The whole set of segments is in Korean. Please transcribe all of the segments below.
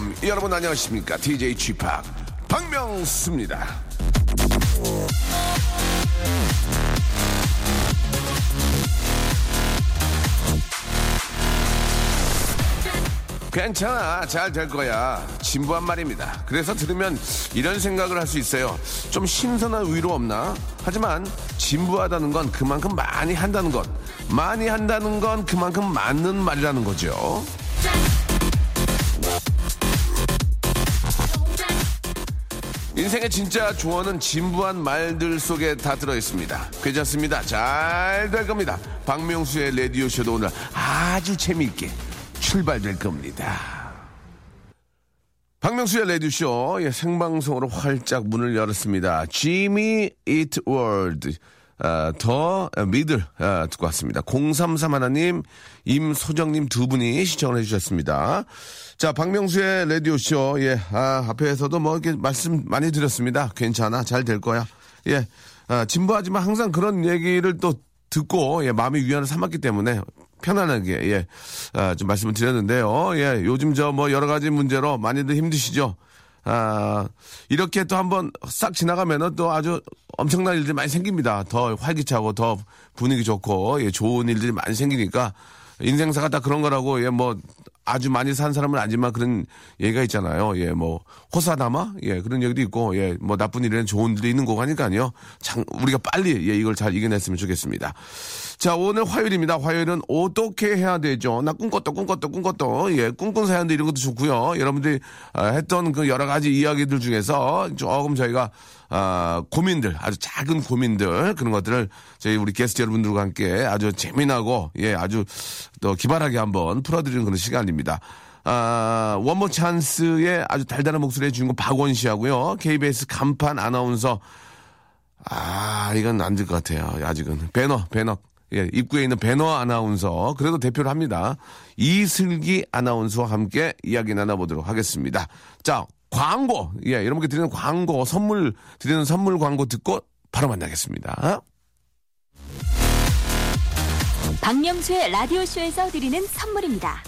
welcome. 여러분 안녕하십니까? DJ Chip 박명수입니다. 괜찮아. 잘 될 거야. 진부한 말입니다. 그래서 들으면 이런 생각을 할 수 있어요. 좀 신선한 위로 없나? 하지만 진부하다는 건 그만큼 많이 한다는 것. 많이 한다는 건 그만큼 맞는 말이라는 거죠. 인생의 진짜 조언은 진부한 말들 속에 다 들어있습니다. 괜찮습니다. 잘 될 겁니다. 박명수의 라디오쇼도 오늘 아주 재미있게 출발될 겁니다. 박명수의 라디오쇼 예, 생방송으로 활짝 문을 열었습니다. Jimmy Eat World 아, The Middle 아, 듣고 왔습니다. 033 하나님, 임소정님 두 분이 시청을 해주셨습니다. 자, 박명수의 라디오쇼, 예, 아, 앞에서도 뭐 이렇게 말씀 많이 드렸습니다. 괜찮아, 잘 될 거야. 예, 아, 진부하지만 항상 그런 얘기를 또 듣고, 예, 마음의 위안을 삼았기 때문에 편안하게, 예, 아, 좀 말씀을 드렸는데요. 예, 요즘 저 뭐 여러 가지 문제로 많이들 힘드시죠? 아, 이렇게 또 한번 싹 지나가면은 또 아주 엄청난 일들이 많이 생깁니다. 더 활기차고 더 분위기 좋고, 예, 좋은 일들이 많이 생기니까 인생사가 다 그런 거라고, 예, 뭐, 아주 많이 산 사람은 아니지만 그런 얘기가 있잖아요. 예, 뭐, 호사다마? 예, 그런 얘기도 있고, 예, 뭐, 나쁜 일에는 좋은 일도 있는 거고 하니까요. 장, 우리가 빨리, 예, 이걸 잘 이겨냈으면 좋겠습니다. 자, 오늘 화요일입니다. 화요일은 어떻게 해야 되죠? 나 꿈꿨다, 꿈꿨다, 꿈꿨다. 예, 꿈꾼 사연도 이런 것도 좋고요. 여러분들이 아, 했던 그 여러 가지 이야기들 중에서 조금 저희가 아, 고민들, 아주 작은 고민들, 그런 것들을 저희 우리 게스트 여러분들과 함께 아주 재미나고, 예, 아주 또 기발하게 한번 풀어드리는 그런 시간입니다. 아, 원모 찬스의 아주 달달한 목소리의 주인공 박원 씨하고요. KBS 간판 아나운서, 아, 이건 안 될 것 같아요. 아직은. 배너, 배너. 예, 입구에 있는 배너 아나운서, 그래도 대표를 합니다. 이슬기 아나운서와 함께 이야기 나눠보도록 하겠습니다. 자, 광고, 예, 여러분께 드리는 광고, 선물, 드리는 선물 광고 듣고 바로 만나겠습니다. 박명수의 라디오쇼에서 드리는 선물입니다.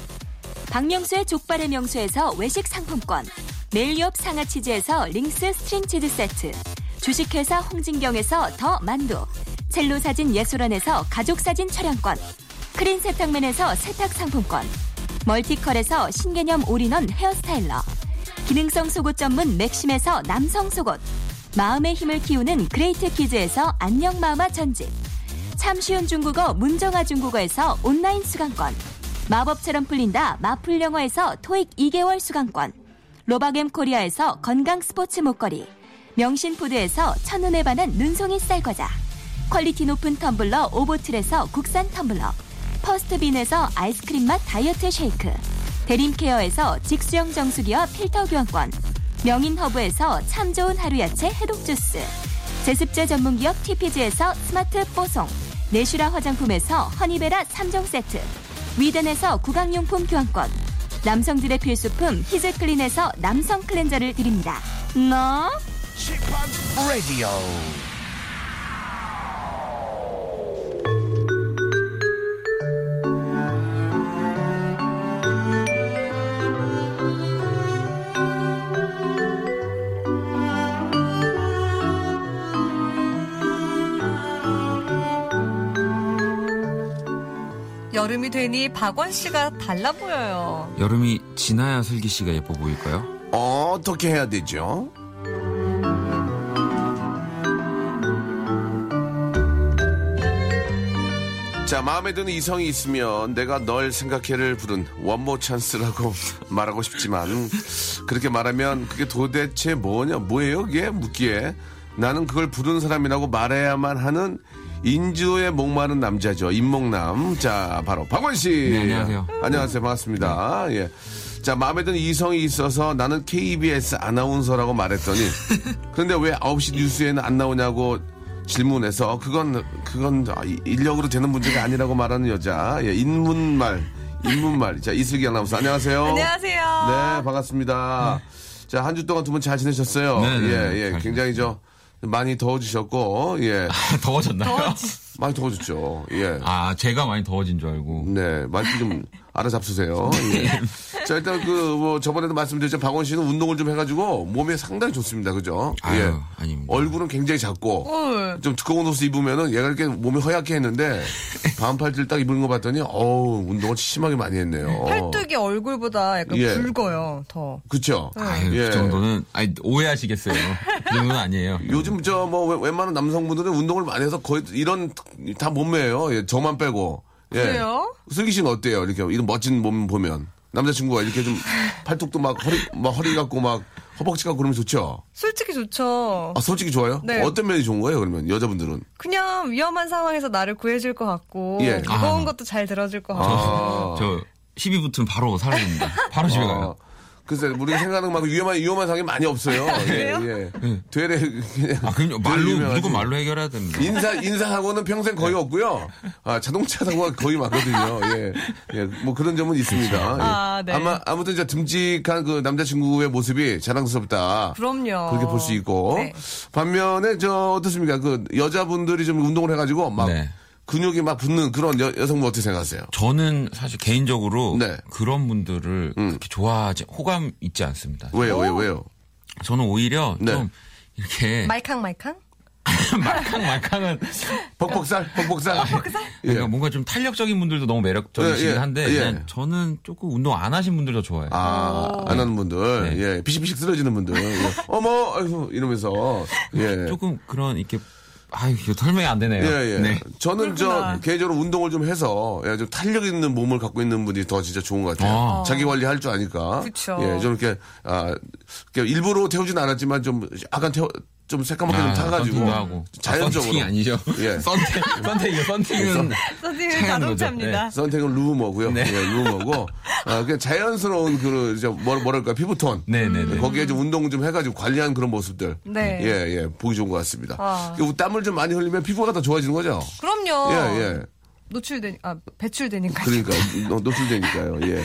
박명수의 족발의 명수에서 외식 상품권, 매일유업 상하치즈에서 링스 string 치즈 세트, 주식회사 홍진경에서 더 만두, 첼로 사진 예술원에서 가족 사진 촬영권, 크린 세탁맨에서 세탁 상품권, 멀티컬에서 신개념 all-in-one hair styler, 기능성 속옷 전문 맥심에서 남성 속옷, 마음의 힘을 키우는 그레이트 키즈에서 안녕 마마 전집, 참 쉬운 중국어 문정아 중국어에서 온라인 수강권, 마법처럼 풀린다 마풀 영어에서 토익 2개월 수강권, 로바겜 코리아에서 건강 스포츠 목걸이, 명신푸드에서 첫눈에 반한 눈송이 쌀과자, 퀄리티 높은 텀블러 오보틀에서 국산 텀블러, 퍼스트빈에서 아이스크림 맛 다이어트 쉐이크, 대림케어에서 직수형 정수기와 필터 교환권, 명인허브에서 참 좋은 하루 야채 해독 주스, 제습제 전문기업 TPG에서 스마트 뽀송, 내슈라 화장품에서 허니베라 3종 세트, 위덴에서 구강용품 교환권, 남성들의 필수품 히즈클린에서 남성 클렌저를 드립니다. 너? 여름이 되니 박원 씨가 달라 보여요. 여름이 지나야 슬기 씨가 예뻐 보일까요? 어떻게 해야 되죠? 자, 마음에 드는 이성이 있으면 내가 널 생각해를 부른 One More Chance라고 말하고 싶지만 그렇게 말하면 그게 도대체 뭐냐, 뭐예요? 그게 묻기에 나는 그걸 부른 사람이라고 말해야만 하는 인주에 목마른 남자죠. 인목남. 자, 바로 박원 씨. 네, 안녕하세요. 안녕하세요. 반갑습니다. 예. 자, 마음에 드는 이성이 있어서 나는 KBS 아나운서라고 말했더니 그런데 왜 9시 뉴스에는 안 나오냐고 질문해서 그건 그건 인력으로 되는 문제가 아니라고 말하는 여자. 예, 인문말 인문말. 자, 이슬기 아나운서. 안녕하세요. 안녕하세요. 네, 반갑습니다. 자, 한 주 동안 두 분 잘 지내셨어요? 네, 네, 예, 예. 잘 굉장히 저, 많이 더워지셨고, 예. 더워졌나요? 많이 더워졌죠. 예. 아, 제가 많이 더워진 줄 알고. 네, 말씀 좀 알아잡수세요. 예. 자, 일단 그, 뭐, 저번에도 말씀드렸죠. 박원 씨는 운동을 좀 해가지고 몸에 상당히 좋습니다. 그죠? 예. 아유, 아닙니다. 얼굴은 굉장히 작고, 어, 좀 두꺼운 옷을 입으면은 얘가 이렇게 몸이 허약해 했는데, 반팔티를 딱 입은 거 봤더니, 어우, 운동을 심하게 많이 했네요. 팔뚝이 얼굴보다 약간 예. 붉어요, 더. 그쵸? 아유, 예. 그 정도는, 아니, 오해하시겠어요. 그 정도는 아니에요. 요즘 저 뭐 웬만한 남성분들은 운동을 많이 해서 거의 이런 다 몸매예요. 예, 저만 빼고. 예. 그래요? 슬기 씨는 어때요? 이렇게 이런 멋진 몸 보면 남자친구가 이렇게 좀 팔뚝도 막 허리 막 허리 같고 막 허벅지 같고 그러면 좋죠. 솔직히 좋죠. 아 솔직히 좋아요? 네. 어떤 면이 좋은 거예요? 그러면 여자분들은 그냥 위험한 상황에서 나를 구해줄 것 같고 예. 무거운 아. 것도 잘 들어줄 것 같고 아. 저, 12 붙으면 바로 사라집니다. 바로 집에 가요. 아, 글쎄 우리 생각하는 막 위험한 위험한 상황이 많이 없어요. 그래요? 예, 예. 되레 그냥 아, 그럼 말로, 되레. 무조건 말로 해결해야 됩니다. 인사 인사 사고는 평생 거의 없고요. 아 자동차 사고가 거의 많거든요. 예, 예, 뭐 그런 점은 있습니다. 예. 아, 네. 아마 아무튼 이제 듬직한 그 남자친구의 모습이 자랑스럽다. 그럼요. 그렇게 볼 수 있고 네. 반면에 저 어떻습니까? 그 여자분들이 좀 운동을 해가지고 막 네. 근육이 막 붙는 그런 여, 여성분 어떻게 생각하세요? 저는 사실 개인적으로 네. 음. 그런 분들을 그렇게 좋아하지, 호감 있지 않습니다. 왜요, 왜요, 왜요? 저는 오히려 네. 좀 이렇게 말캉말캉? 말캉 말캉은 벅벅살, 벅벅살. 예. 그러니까 뭔가 좀 탄력적인 분들도 너무 매력적이시긴 예, 예, 한데 예. 그냥 저는 조금 운동 안 하신 분들 더 좋아해요. 아, 안 하는 분들, 네. 예, 비식비식 쓰러지는 분들, 예. 어머, 아이고, 이러면서, 예. 조금 그런 이렇게 아유 이거 설명이 안 되네요. 예, 예. 네. 저는 저 그렇구나. 개인적으로 운동을 좀 해서 예, 좀 탄력 있는 몸을 갖고 있는 분이 더 진짜 좋은 것 같아요. 아. 자기 관리 할 줄 아니까. 그쵸. 예, 좀 이렇게 아 이렇게 일부러 태우진 않았지만 좀 약간 태워 좀 새까맣게 좀 타가지고 하고. 자연적으로. 아, 아니죠. 예. 썬팅 썬팅이요. 썬팅은 선생님 차가운 거죠. 자동차입니다. 선택은 루머고요. 네. 예, 루머고. 아, 그냥 자연스러운 그, 저, 뭐, 뭐랄까, 피부톤. 네네 네. 거기에 좀 운동 좀 해가지고 관리한 그런 모습들. 네. 예, 예, 보기 좋은 것 같습니다. 아. 그리고 땀을 좀 많이 흘리면 피부가 더 좋아지는 거죠? 그럼요. 예, 예. 노출되, 아, 배출되니까. 그러니까 노- 노출되니까요. 예.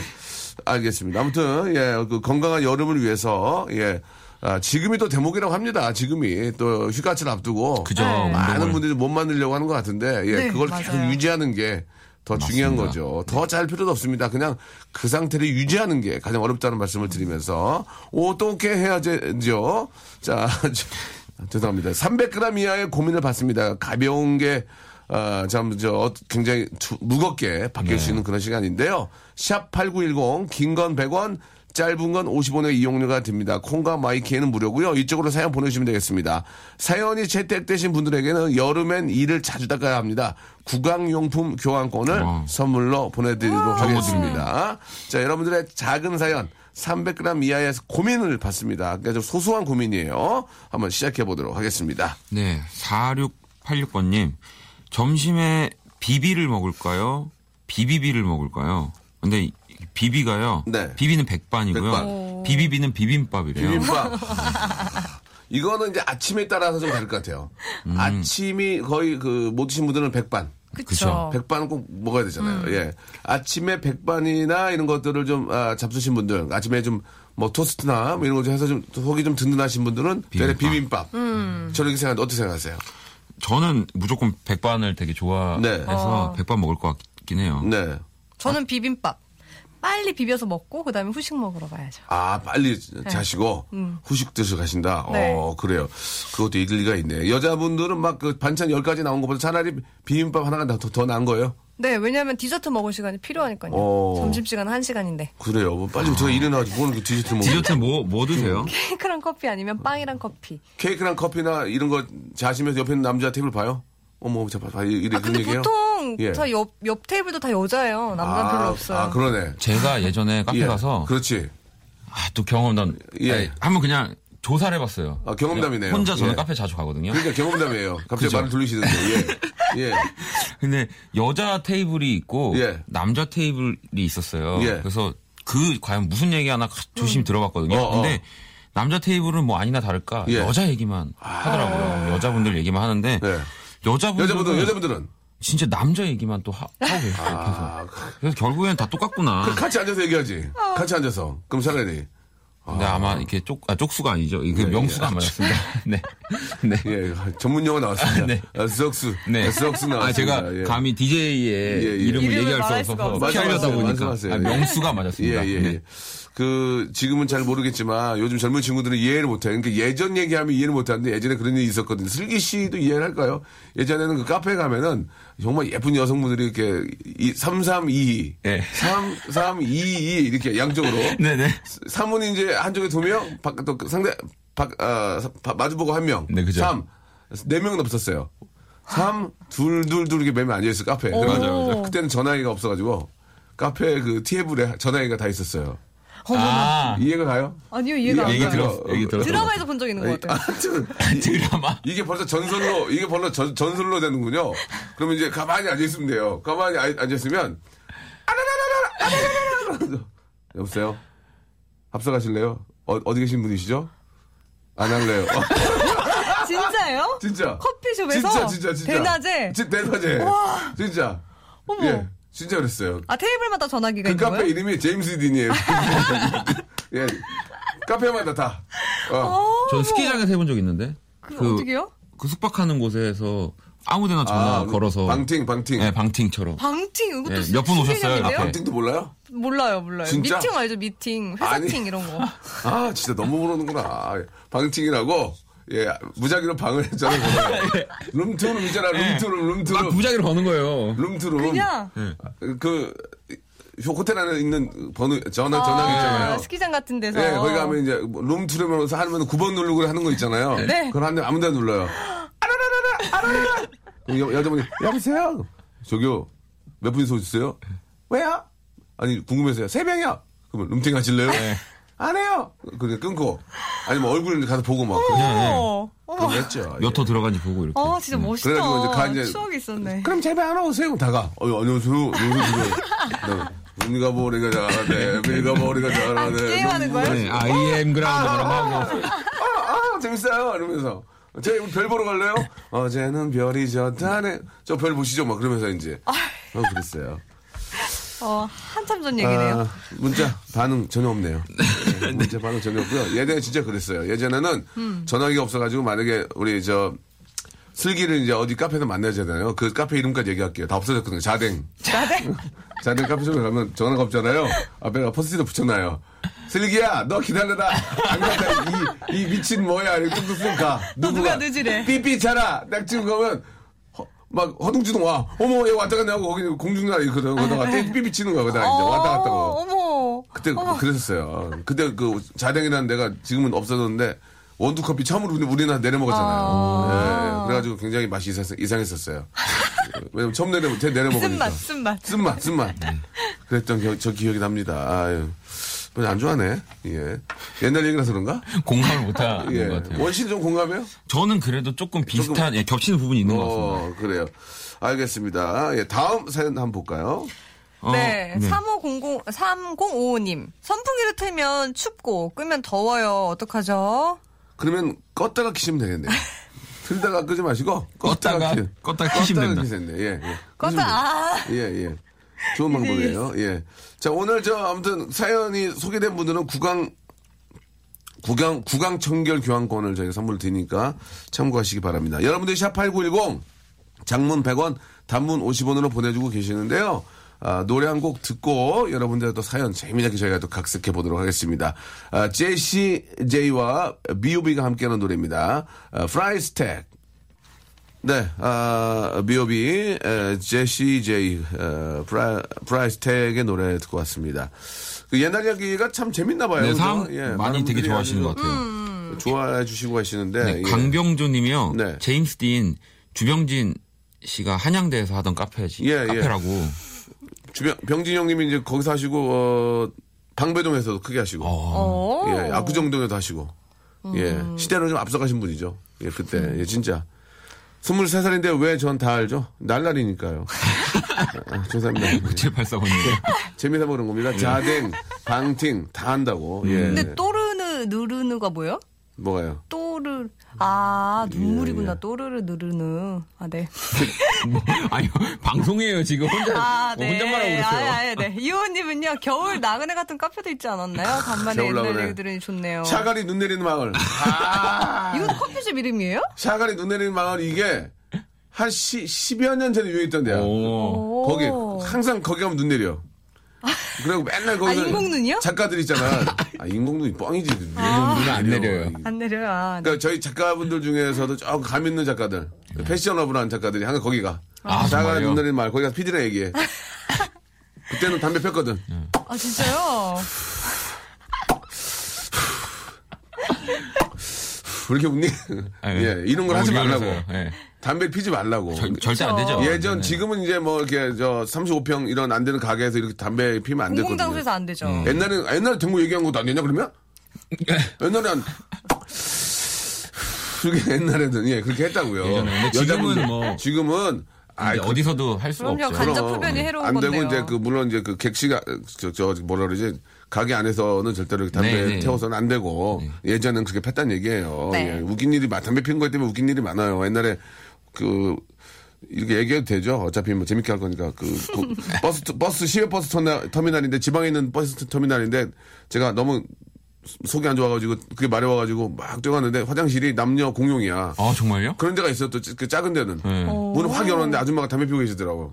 알겠습니다. 아무튼 예, 그 건강한 여름을 위해서 예. 아, 지금이 또 대목이라고 합니다. 지금이 또 휴가철 앞두고 그죠. 네. 많은 운동을. 분들이 몸 만들려고 하는 것 같은데 예, 네, 그걸 맞아요. 계속 유지하는 게 더 중요한 맞습니다. 거죠. 더 잘 필요도 없습니다. 그냥 그 상태를 유지하는 게 가장 어렵다는 말씀을 드리면서 어떻게 해야죠? 자, 죄송합니다. 300g 이하의 고민을 받습니다. 가벼운 게 아, 참, 저, 어, 굉장히 두- 무겁게 바뀔 네. 수 있는 그런 시간인데요. 샵 8910, 긴 건 100원, 짧은 건 50원의 이용료가 듭니다. 콩과 마이키에는 무료고요. 이쪽으로 사연 보내주시면 되겠습니다. 사연이 채택되신 분들에게는 여름엔 이를 자주 닦아야 합니다. 구강용품 교환권을 어. 선물로 보내드리도록 하겠습니다. 자, 여러분들의 작은 사연. 300g 이하의 고민을 받습니다. 그러니까 좀 소소한 고민이에요. 한번 시작해 보도록 하겠습니다. 네, 4686번님. 점심에 비비를 먹을까요? 비비비를 먹을까요? 근데 이- 비비가요. 네. 비비는 백반이고요. 백반. 비비비는 비빔밥이래요. 비빔밥. 이거는 이제 아침에 따라서 좀 다를 것 같아요. 아침이 거의 그 못 드신 분들은 백반. 그쵸. 백반은 꼭 먹어야 되잖아요. 예. 아침에 백반이나 이런 것들을 좀 아, 잡수신 분들, 아침에 좀 뭐 토스트나 뭐 이런 거 좀 해서 좀 속이 좀 든든하신 분들은 비빔밥. 비빔밥. 저는 이렇게 생각, 어떻게 생각하세요? 저는 무조건 백반을 되게 좋아해서 네. 백반 먹을 것 같긴 해요. 네. 저는 비빔밥. 빨리 비벼서 먹고 그다음에 후식 먹으러 가야죠. 아, 빨리 자시고 후식 드셔 가신다. 네. 어, 그래요. 그것도 일리가 있네. 여자분들은 막 그 반찬 10가지 나온 것보다 차라리 비빔밥 하나가 더, 더 나은 거예요? 네, 왜냐하면 디저트 먹을 시간이 필요하니까요. 어. 점심시간 한 시간인데. 그래요. 뭐 빨리 저 일어나가지고 뭐는 그 디저트 먹고. 디저트 뭐, 뭐 드세요? 케이크랑 커피 아니면 빵이랑 커피. 케이크랑 커피나 이런 거 자시면서 옆에 있는 남자 테이블 봐요? 어머, 저 봐, 봐, 이래 아 근데 얘기 보통 예. 다옆옆 테이블도 다 여자예요. 남자 별로 없어요. 아, 그러네. 제가 예전에 카페 예. 가서 그렇지. 아, 또 경험담. 예. 아니, 한번 그냥 조사를 해봤어요. 아, 경험담이네요. 혼자 저는 예. 카페 자주 가거든요. 그러니까 경험담이에요. 갑자기 그죠? 말을 돌리시는데. 예. 예. 근데 여자 테이블이 있고 예. 남자 테이블이 있었어요. 예. 그래서 그 과연 무슨 얘기 하나 조심히 들어봤거든요. 어, 어. 근데 남자 테이블은 뭐 아니나 다를까 예. 여자 얘기만 하더라고요. 여자분들 얘기만 하는데 네. 여자분들 여자분들, 여자분들은. 진짜 남자 얘기만 또 하, 고 계세요. 계속. 아, 그래서 결국엔 다 똑같구나. 그 같이 앉아서 얘기하지. 같이 앉아서. 그럼 차라리. 근데 아 마 이렇게 쪽, 아, 쪽수가 아니죠. 이게 네, 명수가 안 맞았습니다. 네. 네. 예, 전문 용어 나왔습니다. 네. 아, 스럭스. 네. 스럭스 나왔습니다. 아, 제가 예. 감히 DJ의 예, 예. 이름을 이름을 얘기할 수 없어서. 피하려다. 보니까 말씀하세요. 아, 예. 명수가 예, 맞았습니다. 예, 네. 예. 그, 지금은 잘 모르겠지만, 요즘 젊은 친구들은 이해를 못해. 그러니까 예전 얘기하면 이해를 못하는데, 예전에 그런 일이 있었거든요. 슬기 씨도 이해를 할까요? 예전에는 그 카페 가면은, 정말 예쁜 여성분들이 이렇게, 이, 3322, 예. 3322, 이렇게 양쪽으로. 네네. 3은 이제 한쪽에 두 명, 바, 또 상대, 바, 아, 바- 마주보고 한 명. 네, 그죠. 3, 네 명은 없었어요. 3, 둘, 둘, 둘 이렇게 매면 앉아있어, 카페. 오. 맞아요, 맞아요. 그때는 전화기가 없어가지고, 카페 그 테이블에 전화기가 다 있었어요. 아, 이해가 가요? 아니요, 이해가 안 얘기 가요. 들어. 얘기 들었어. 드라마에서 본 적 있는 것 같아요. 아무튼 드라마. 이게 벌써 전설로 이게 벌써 전, 전설로 되는군요. 그러면 이제 가만히 앉아 있으면 돼요. 가만히 아- 앉아 있으면 아라라라라 아라라라 여보세요. 합석하실래요? 어, 어디 계신 분이시죠? 안 할래요. 진짜요? 진짜. 커피숍에서? 진짜 진짜 진짜. 대낮에? 진- 대낮에. 진짜. 어머. 예. 진짜 그랬어요. 아, 테이블마다 전화기가 그 있는 카페 거예요? 이름이 제임스 딘이에요. 예. 카페마다 다. 어. 저는 스키장에서 해본 적 있는데. 그, 어떻게요? 그 숙박하는 곳에서 아무데나 전화 아, 걸어서. 방팅 방팅. 네, 방팅처럼. 방팅, 이것도 네, 진짜 몇분 오셨어요? 이렇게? 방팅도 몰라요? 몰라요, 몰라요. 진짜? 미팅 알죠, 미팅. 회사팅 이런 거. 아, 진짜 너무 모르는구나. 방팅이라고, 예, 무작위로 방을 했잖아요. 룸투룸 있잖아, 룸투룸, 막 룸투룸. 부자기를 거는 거예요. 룸투룸. 그냥. 그, 호텔 안에 있는 번호, 전화, 전화기 있잖아요. 아, 스키장 같은 데서. 예, 거기 가면 이제 룸투룸에서 하면 9번 누르고 하는 거 있잖아요. 네. 그걸 한대 아무 데나 눌러요. 아라라라라, 아라라라. 그럼 여, 여자분이, 여보세요? 저기요, 몇 분이서 오셨어요? 왜요? 아니, 궁금해서요. 세 명이요. 그러면 룸팅 하실래요? 안 해요. 그냥 끊고. 아니면 얼굴 가서 보고 막. 어머, 어머. 그런 거 했죠. 몇 호 들어간지 보고 이렇게. 아, 진짜 멋있다. 그래가지고 이제 가, 이제- 추억이 있었네. 그럼 제발 안 오세요. 다가. 어, 안녕하세요. 안녕하세요. 우리가 머리가 잘하네. 우리가 머리가 잘하네. 게임하는 거예요? 네, IM 그라운드처럼 하고. 아, 아, 재밌어요. 이러면서. 우리 별 보러 갈래요? 어제는 별이 졌다네. 저 별 보시죠. 막 그러면서 이제. 어, 그랬어요. 어, 한참 전 얘기네요. 아, 문자 반응 전혀 없네요. 네, 문자 반응 전혀 없고요. 예전에 진짜 그랬어요. 예전에는 음. 전화기가 없어가지고 만약에 우리 저 슬기를 이제 어디 카페에서 만나잖아요. 그 카페 이름까지 얘기할게요. 다 없어졌거든요. 자댕. 자댕? 자댕 카페숍에 가면 전화가 없잖아요. 앞에가 포스트잇 붙여놔요. 슬기야, 너 기다려라. 안 간다. 이, 이 미친 뭐야. 이렇게 뚝뚝 뚝 가. 너 누가 늦으래? 삐삐 차라. 딱 지금 가면 허- 막 허둥지둥 와. 어머, 얘 왔다 갔네 하고 거기 공중날 있거든. 거다가 삐삐 치는 거야. 거다가 이제 왔다 갔다 고 어, 어머. 그때 그랬었어요. 그때 그 자댕이라는 데가 지금은 없어졌는데 원두 커피 처음으로 우리- 우리나라 내려 먹었잖아요. 예, 그래가지고 굉장히 맛이 이상- 이상했었어요. 왜냐면 처음 내려 제 내려 먹으니까 쓴맛, 쓴맛. 쓴맛 쓴맛. 그랬던 기, 저 기억이 납니다. 아유. 별로 안 좋아하네. 예. 옛날 얘기라서 그런가? 공감을 못하는 예. 것 같아요. 원신 좀 공감해요? 저는 그래도 조금 비슷한, 예, 겹치는 부분이 있는 것 같습니다. 어, 그래요. 알겠습니다. 예, 다음 사연 한번 볼까요? 어, 네, 3500, 3055님. 선풍기를 틀면 춥고, 끄면 더워요. 어떡하죠? 그러면 껐다가 키시면 되겠네요. 틀다가 끄지 마시고 껐다가 껐다가- 키- 껐다가 키시면 된다. 예, 예. 껐다, 아. 예, 예. 좋은 방법이에요. 예. 자, 오늘 저 아무튼 사연이 소개된 분들은 구강 구강 구강 청결 교환권을 저희가 선물 드리니까 참고하시기 바랍니다. 여러분들 샵8910 장문 100원, 단문 50원으로 보내주고 계시는데요. 아, 노래 한 곡 듣고 여러분들 또 사연 재미나게 저희가 또 각색해 보도록 하겠습니다. 아, 제시 제이와 B.O.B가 함께하는 노래입니다. 아, Price Tag. 네, 아, B.O.B, 에, Jessie J, 어, Pri, Price Tag의 노래 듣고 왔습니다. 그 옛날 이야기가 참 재밌나 봐요. 네? 사람 예, 많이 되게 좋아하시는 것 같아요. 좋아해 주시고 계시는데. 네, 예. 강병조 님이요. 네. 제임스 딘, 주병진 씨가 한양대에서 하던 카페지. 예, 예. 카페라고. 주변 병진 형님이 이제 거기서 하시고 어, 방배동에서도 크게 하시고 어. 예 압구정동에도 하시고 예 시대를 좀 앞서가신 분이죠 예 그때 예 진짜 23살인데 왜 전 다 알죠? 날라리니까요. 아, 죄송합니다. 7845님. 재미삼아 그런 겁니다. 자댕 방팅 다 한다고. 예. 근데 또르느, 느르느가 뭐예요? 뭐가요? 또르, 아, 눈물이구나. 예. 또르르 느르느. 아, 네. 뭐, 아니요, 방송이에요, 지금. 혼자, 아, 뭐 네. 혼잣말하고 그러세요. 아, 아, 네. 이호님은요, 겨울 나그네 같은 카페도 있지 않았나요? 간만에 겨울 옛날. 얘기 들으니 좋네요. 샤가리 눈 내리는 마을. 아, 이것도 커피숍 이름이에요? 샤가리 눈 내리는 마을 이게 한 시, 10여 년 전에 유행했던 데야. 오. 거기 항상 거기 가면 눈 내려. 그리고 맨날 거기서 아, 인공눈이요? 작가들 있잖아. 아, 인공눈이 뻥이지. 인공눈은 안 내려요. 안 내려요. 아, 네. 그러니까 저희 작가분들 중에서도 조금 감 있는 작가들, 패셔너블한 작가들이 항상 거기 가. 아, 샤가리 정말요? 눈 내리는 마을 거기 가서 피디랑 얘기해. 그때는 담배 폈거든. 아, 진짜요? 왜 이렇게 웃니? 네. 예, 이런 걸 하지 말라고. 예. 담배 피지 말라고. 절, 절대 안 되죠. 예전 네. 지금은 이제 뭐 이렇게 저 35평 이런 안 되는 가게에서 이렇게 담배 피면 안 되거든요. 공공장소에서 안 되죠. 음. 옛날에 옛날에 정부 얘기한 것도 안 되냐 그러면? 옛날에 한 그게 옛날에는 예 그렇게 했다고요. 예전에. 근데 지금은 여자분들. 뭐 지금은 아 어디서도 할 수가 그럼요. 없죠. 간접 흡연이 해로운 안 되고 건데요. 이제 그 물론 이제 그 객시가 저, 저 뭐라 그러지 가게 안에서는 절대로 이렇게 담배 네, 네. 태워서는 안 되고 예전엔 그렇게 폈단 얘기예요. 네. 예, 웃긴 일이 많 담배 피는 것 때문에 웃긴 일이 많아요. 옛날에 그 이렇게 얘기해도 되죠. 어차피 뭐 재밌게 할 거니까 그, 그 버스 버스 시외 버스 터미널, 터미널인데 지방에 있는 버스 터미널인데 제가 너무 속이 안 좋아가지고 그게 마려워가지고 막 뛰어갔는데 화장실이 남녀 공용이야. 아, 정말요? 그런 데가 있어 또 그 작은 데는 네. 문을 확 열었는데 아줌마가 담배 피우고 계시더라고.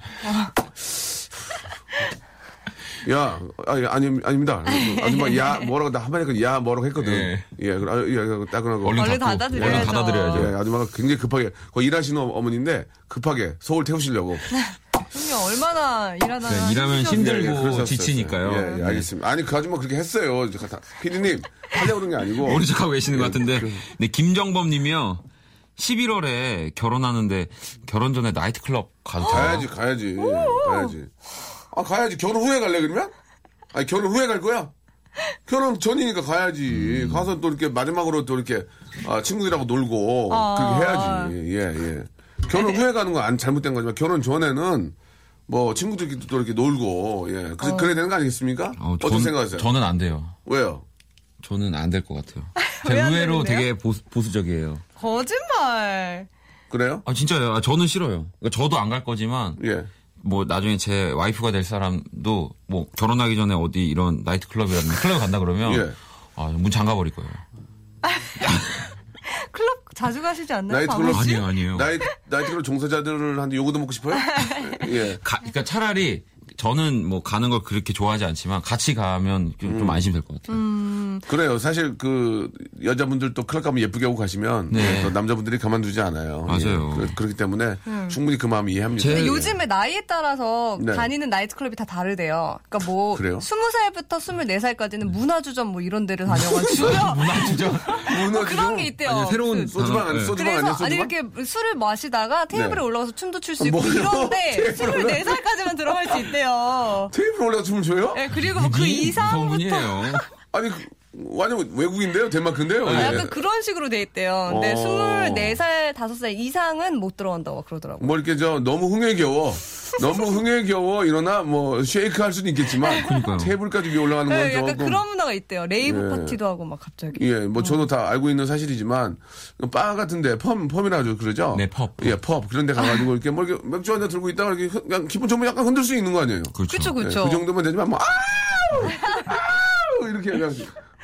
야, 아니, 아니, 아닙니다. 아줌마, 야, 뭐라고, 나 한마디 야, 뭐라고 했거든. 예. 예, 그래, 아, 예, 따끈하고. 얼른, 닫아드려야죠. 얼른 닫아드려야죠. 예, 아줌마가 굉장히 급하게, 거기 일하시는 어머니인데, 급하게 서울 태우시려고. 그럼요. 얼마나 일하다. 네, 일하면. 힘들고 예. 지치니까요. 예, 예, 네. 알겠습니다. 아니, 그 아줌마 그렇게 했어요. 피디님, 하려고 그런 게 아니고. 모른 척하고 계시는 것 같은데. 그- 네, 김정범 님이요. 11월에 결혼하는데 결혼 전에 나이트클럽 가도 돼요? 가야지, 가야지. 가야지. 아, 가야지. 결혼 후에 갈래, 그러면? 아니, 결혼 후에 갈 거야? 결혼 전이니까 가야지. 가서 또 이렇게 마지막으로 또 이렇게 아, 친구들하고 놀고 아. 그렇게 해야지. 예, 예. 결혼 후에 가는 건 안 잘못된 거지만 결혼 전에는 뭐 친구들끼리 또 이렇게 놀고 예. 그, 그래야 되는 거 아니겠습니까? 어, 어, 떻게 전- 생각하세요? 저는 안 돼요. 왜요? 저는 안 될 것 같아요. 제가 의외로 되는데요? 되게 보수, 보수적이에요. 거짓말. 그래요? 아, 진짜요? 아, 저는 싫어요. 그러니까 저도 안 갈 거지만, 예. 뭐, 나중에 제 와이프가 될 사람도, 뭐, 결혼하기 전에 어디 이런 나이트 클럽이라든지 클럽에 간다 그러면, 예. 아, 문 잠가 버릴 거예요. 클럽 자주 가시지 않나요? 나이트 클럽 광호 씨? 아니에요, 아니에요. 나이 나이트 클럽 종사자들한테 요거도 먹고 싶어요? 예. 가, 그러니까 차라리 저는 뭐 가는 걸 그렇게 좋아하지 않지만 같이 가면 좀, 음. 좀 안심이 될것 같아요. 그래요. 사실 그 여자분들도 클럽 가면 예쁘게 하고 가시면 네. 또 남자분들이 가만두지 않아요. 맞아요. 예. 그, 렇기 때문에 충분히 그 마음 이해합니다. 제- 근데 요즘에 나이에 따라서 네. 다니는 나이트클럽이 다 다르대요. 그러니까 뭐 그래요? 20살부터 24살까지는 문화주점 뭐 이런 데를 다녀가지고 문화주죠. 그런 게 있대요. 아니, 새로운 그- 소주방 아니 네. 소주방 그래서 아니야 아니? 이렇게 술을 마시다가 테이블에 네. 올라가서 춤도 출 수 있고 뭐요? 이런데 테이블에 24살까지만 들어갈 수 있대요. 테이블 춤을 춰요? 네, 그리고 뭐그 무서운 이상부터. 아니 그, 완전 외국인데요, 덴마크인데요. 아, 예. 약간 그런 식으로 돼 있대요. 근데 어. 24살, 5살 이상은 못 들어간다고 그러더라고요. 뭐 이렇게 저 너무 흥에 겨워, 너무 흥에 겨워 일어나 뭐 shake 할 수는 있겠지만 그러니까요. 테이블까지 위에 올라가는 건 네, 조금 약간 그런 문화가 있대요. rave 예. 파티도 하고 막 갑자기. 예, 뭐 저도 다 알고 있는 사실이지만 바 같은데 펌 펌이라죠, 그러죠? 네, 펍. 예, 펍 그런 데 가가지고 이렇게 뭐 이렇게 맥주 한 잔 들고 있다가 이렇게 흔- 그냥 기분 좋으면 약간 흔들 수 있는 거 아니에요? 그렇죠. 그쵸, 예. 그 정도면 되지만 뭐 아우 아우 이렇게 그냥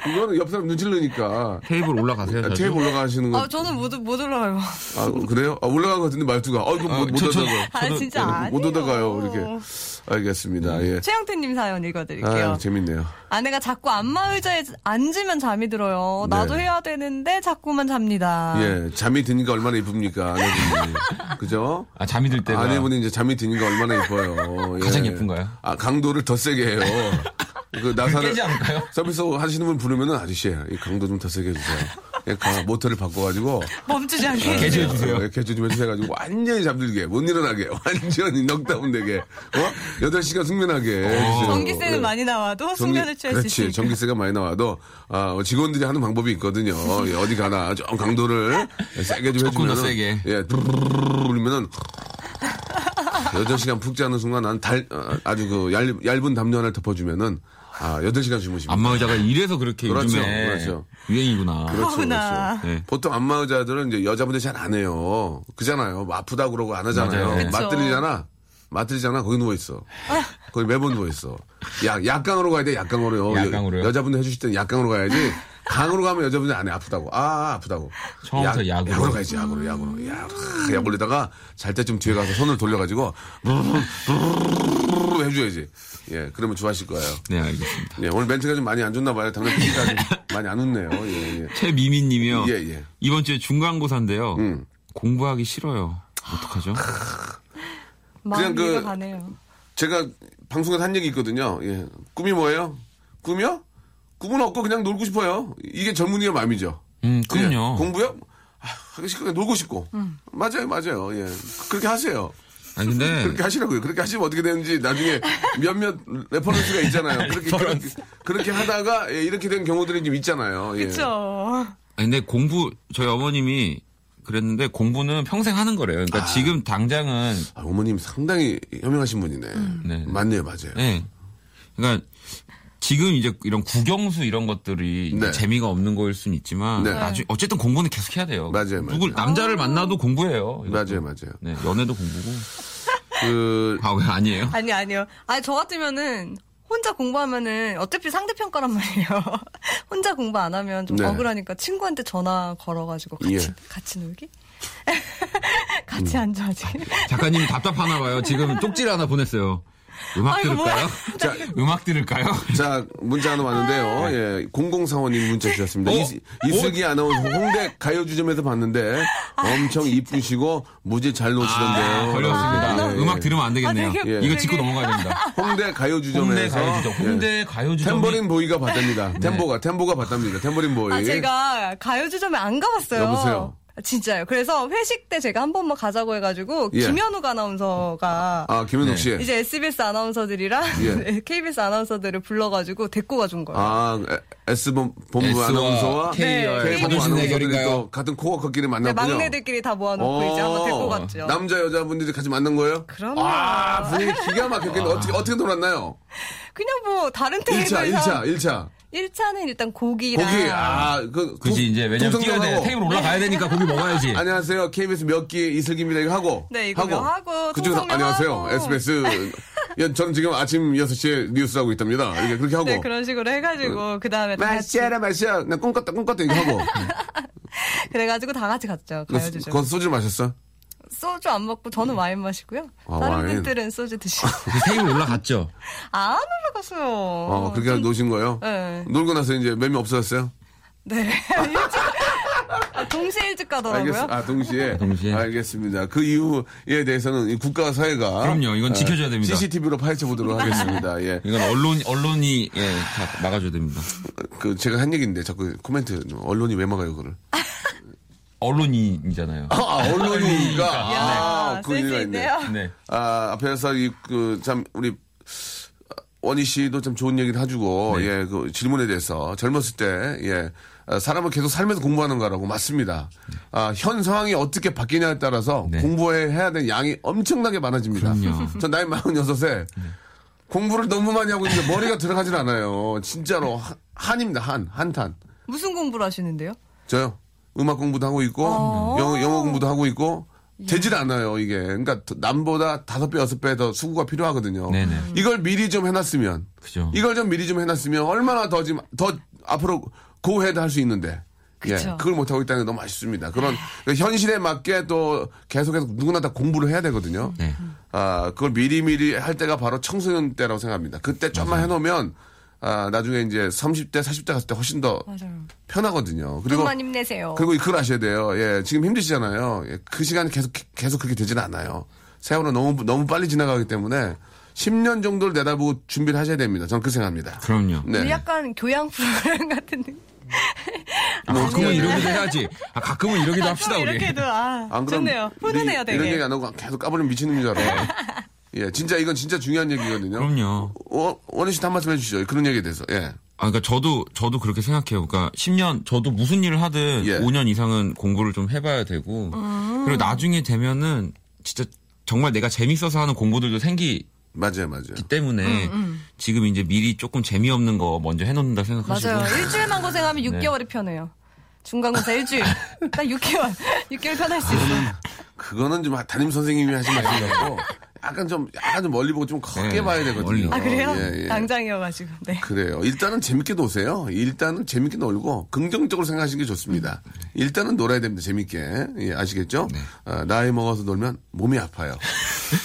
그거는 옆 사람 눈치를 넣으니까 테이블 올라가세요. 자주? 테이블 올라가시는 거 아, 저는 못, 못 올라가요. 아, 그래요? 아, 올라간 것 같은데 말투가. 어, 이거 아, 못, 못 저- 저- 오다가요. 아, 진짜 아니에요. 못 오다가요. 이렇게. 알겠습니다. 예. 최영태님 사연 읽어드릴게요. 아, 재밌네요. 아내가 자꾸 안마 의자에 앉으면 잠이 들어요. 나도 네. 해야 되는데 자꾸만 잡니다. 예. 잠이 드니까 얼마나 이쁩니까? 아내분이. 그죠? 아, 잠이 들 때가. 아내분이 이제 잠이 드니까 얼마나 이뻐요. 예. 가장 예쁜가요? 아, 강도를 더 세게 해요. 그 나사를 깨지 않을까요? 서비스 하시는 분 부르면은 아저씨, 이 강도 좀 더 세게 해주세요. 예, 가- 모터를 바꿔가지고 멈추지 않게. 개조해 주세요. 어, 개조 좀 해주셔가지고 완전히 잠들게 못 일어나게 완전히 넉다운되게 어 8시간 숙면하게 해주세요. 전기세는 예. 많이 나와도 전기- 숙면을 취할 수 그렇지 있으니까. 전기세가 많이 나와도 아, 어, 직원들이 하는 방법이 있거든요. 예, 어디 가나 좀 강도를 세게 좀 해주면 세게. 예 울리면은 8시간 푹 자는 순간 난 달, 어, 아주 그 얇, 얇은 담요 하나를 덮어주면은 아, 8시간 주무십니다. 안마 의자가 이래서 그렇게 그렇죠, 요즘에 그렇죠. 유행이구나. 그렇죠. 그렇죠. 네. 보통 안마 의자들은 이제 여자분들이 잘안 해요. 그잖아요. 뭐 아프다고 그러고 안 하잖아요. 맞들리잖아. 맞들리잖아. 거기 누워 있어. 거기 매번 누워 있어. 약, 약강으로 가야 돼, 약강으로요. 약강으로요? 여, 여자분들 해주실 때는 약강으로 가야지. 강으로 가면 여자분들이 안 해. 아프다고. 아, 아프다고. 처음부터 약 으로. 약으로 가야지, 약으로, 약으로. 약, 약 올리다가 잘때좀 뒤에 가서 손을 돌려가지고, 해줘야지. 예, 그러면 좋아하실 거예요. 네, 알겠습니다. 예, 오늘 멘트가 좀 많이 안 좋나 봐요. 당장 PD가 좀 많이 안 웃네요. 예, 예. 최미민 님이요. 예, 예. 이번 주에 중간고사인데요. 음. 공부하기 싫어요. 어떡하죠? 마음 그- 가네요. 제가 방송에서 한 얘기 있거든요. 예. 꿈이 뭐예요? 꿈이요? 꿈은 없고 그냥 놀고 싶어요. 이게 젊은이의 마음이죠. 음, 예. 그럼요. 공부요? 아, 하기 싫고 그냥 놀고 싶고. 맞아요, 맞아요. 예. 그렇게 하세요. 아니, 근데 그렇게 하시라고요. 그렇게 하시면 어떻게 되는지 나중에 몇몇 reference가 있잖아요. 그렇게, 그렇게, 그렇게 하다가 예, 이렇게 된 경우들이 좀 있잖아요. 예. 그렇죠. 아니, 근데 공부 저희 어머님이 그랬는데 공부는 평생 하는 거래요. 그러니까 지금 당장은 아, 어머님 상당히 현명하신 분이네. 네. 맞네요, 맞아요. 네. 그러니까 지금 이제 이런 국영수 이런 것들이 네. 재미가 없는 거일 수는 있지만 네. 나중 어쨌든 공부는 계속 해야 돼요. 맞아요, 맞아요. 남자를 만나도 공부해요. 이것도. 맞아요, 맞아요. 네, 연애도 공부고. 그, 아, 왜 아니에요? 아니 아니요. 아니 저 같으면은 혼자 공부하면은 어차피 상대편 거란 말이에요. 혼자 공부 안 하면 좀 네. 억울하니까 친구한테 전화 걸어가지고 같이 예. 같이 놀기? 같이 앉아야지. 작가님이 답답하나 봐요. 지금 쪽지 하나 보냈어요. 음악 아이고, 들을까요? 자, 음악 들을까요? 자, 문자 하나 왔는데요. 예, 0045님 문자 주셨습니다. 어? 이, 이슬기 아나운서 홍대 가요주점에서 봤는데 엄청 이쁘시고 무지 잘 노시던데요. 아, 걸렸습니다. 예, 예. 음악 들으면 안 되겠네요. 아, 되게 예. 이거 짚고 넘어가야 됩니다. 홍대 홍대 가요주점에서 가요주점. 예. 홍대 가요주점. 템버린 보이가 봤답니다. 템보가 템보가 봤답니다. 템버린 보이. 아 제가 가요주점에 안 가봤어요. 여보세요? 아, 진짜요. 그래서 회식 때 제가 한 번만 가자고 해가지고 예. 김현욱 아나운서가 아, 김현욱 씨. 이제 SBS 아나운서들이랑 예. KBS 아나운서들을 불러가지고 데리고 가준 거예요. 아, S 본- 본부 아나운서와 네. K 본부 아나운서들이? 또 같은 코어커끼리 네, 만났군요. 막내들끼리 다 모아놓고 이제 한번 데리고 갔죠. 남자 여자분들이 같이 만난 거예요? 그럼요. 아, 분위기 기가 막혔겠는데 어떻게 어떻게 놀았나요? 그냥 뭐 다른 1차, 테이블에서 1차, 1차. 1차는 일단 고기랑 고기, 아, 그. 그지 이제 왜냐면 뛰어야 돼. 테이블 올라가야 되니까 고기 먹어야지. 안녕하세요. KBS 몇기 이슬기입니다. 이거 하고. 네, 이거 하고, 그중에서 통성명 안녕하세요. 하고. SBS. 예, 저는 지금 아침 6시에 뉴스 하고 있답니다. 이렇게 그렇게 하고. 네 그런 식으로 해가지고 그 다음에 마시아라, 마시아. 나 꿈꿨다, 꿈꿨다. 이거 하고. 그래가지고 다 같이 갔죠 그 가요주점. 거기서 소주를 마셨어? 소주 안 먹고 저는 와인 마시고요. 아, 다른 와인. 분들은 소주 드시고 그 테이블 올라갔죠. 안 올라갔어요. 어, 그렇게 노신 거예요? 네. 놀고 나서 이제 몇명 없어졌어요? 네. 아, 동시에 일찍 가더라고요. 알겠, 아, 동시에? 동시에. 알겠습니다. 그 이유에 대해서는 이 국가와 사회가. 그럼요. 이건 지켜줘야 됩니다. CCTV로 파헤쳐 보도록 하겠습니다. 예. 이건 언론 언론이 예, 다 막아줘야 됩니다. 그, 제가 한 얘기인데 자꾸 코멘트, 언론이 왜 막아요, 그거를? 언론인이잖아요. 아, 언론이니까. 야, 아, 그 센스 의미가 있네. 있네요. 네. 아, 앞에서 이, 그, 참, 우리, 원희 씨도 참 좋은 얘기를 해주고, 네. 예, 그 질문에 대해서 젊었을 때, 예, 아, 사람은 계속 살면서 공부하는 거라고 맞습니다. 아, 현 상황이 어떻게 바뀌냐에 따라서 네. 공부해야 될 양이 엄청나게 많아집니다. 그럼요. 전 나이 46에 공부를 너무 많이 하고 있는데 머리가 들어가질 않아요. 진짜로 한, 한입니다. 한, 한탄. 무슨 공부를 하시는데요? 저요. 음악 공부도 하고 있고 어. 영어, 영어 공부도 하고 있고 되질 않아요 이게. 그러니까 남보다 다섯 배 여섯 배 더 수고가 필요하거든요. 네네. 이걸 미리 좀 해놨으면 그죠. 이걸 좀 미리 좀 해놨으면 얼마나 더 지금 더 앞으로 고해도 할 수 있는데. 예, 그쵸. 그걸 못하고 있다는 게 너무 아쉽습니다. 그런 그 현실에 맞게 또 계속해서 누구나 다 공부를 해야 되거든요. 네. 아, 그걸 미리미리 할 때가 바로 청소년 때라고 생각합니다. 그때 좀만 해놓으면, 아, 나중에 이제 30대, 40대 갔을 때 훨씬 더 맞아요. 편하거든요. 그리고 돈만 힘내세요. 그리고 그걸 아셔야 돼요. 예, 지금 힘드시잖아요. 예, 그 시간이 계속 계속 그렇게 되지는 않아요. 세월은 너무 너무 빨리 지나가기 때문에 10년 정도를 내다보고 준비를 하셔야 됩니다. 저는 그 생각합니다. 그럼요. 네. 우리 약간 교양 프로그램 같은 느 아, 가끔은 이러기도 해야지. 아, 가끔은 이러기도 합시다 우리. 이렇게도 아 안 좋네요. 이- 되게. 이런 얘기 안 하고 계속 까버리면 미치는 줄 알아요. 예, 진짜 이건 진짜 중요한 얘기거든요. 그럼요. 어, 원희 씨한 말씀 해주시죠. 그런 얘기에 대해서. 예. 아, 그러니까 저도 저도 그렇게 생각해요. 그러니까 10년 저도 무슨 일을 하든 예. 5년 이상은 공부를 좀 해봐야 되고 그리고 나중에 되면은 진짜 정말 내가 재밌어서 하는 공부들도 생기게 맞아요, 맞아요. 때문에 지금 이제 미리 조금 재미없는 거 먼저 해놓는다 생각하시고 맞아요. 일주일만 고생하면 네. 6개월이 편해요. 중간고사 일주일. 딱 6개월. 6개월 편할 수 있어요. 그거는 좀 담임 선생님이 하신 말씀이고 약간 좀 약간 좀 멀리 보고 좀 크게 네, 봐야 되거든요. 멀리. 아, 그래요? 예, 예. 당장이어가지고. 네. 그래요. 일단은 재밌게 노세요. 일단은 재밌게 놀고 긍정적으로 생각하시는 게 좋습니다. 일단은 놀아야 됩니다. 재밌게. 예, 아시겠죠? 네. 어, 나이 먹어서 놀면 몸이 아파요.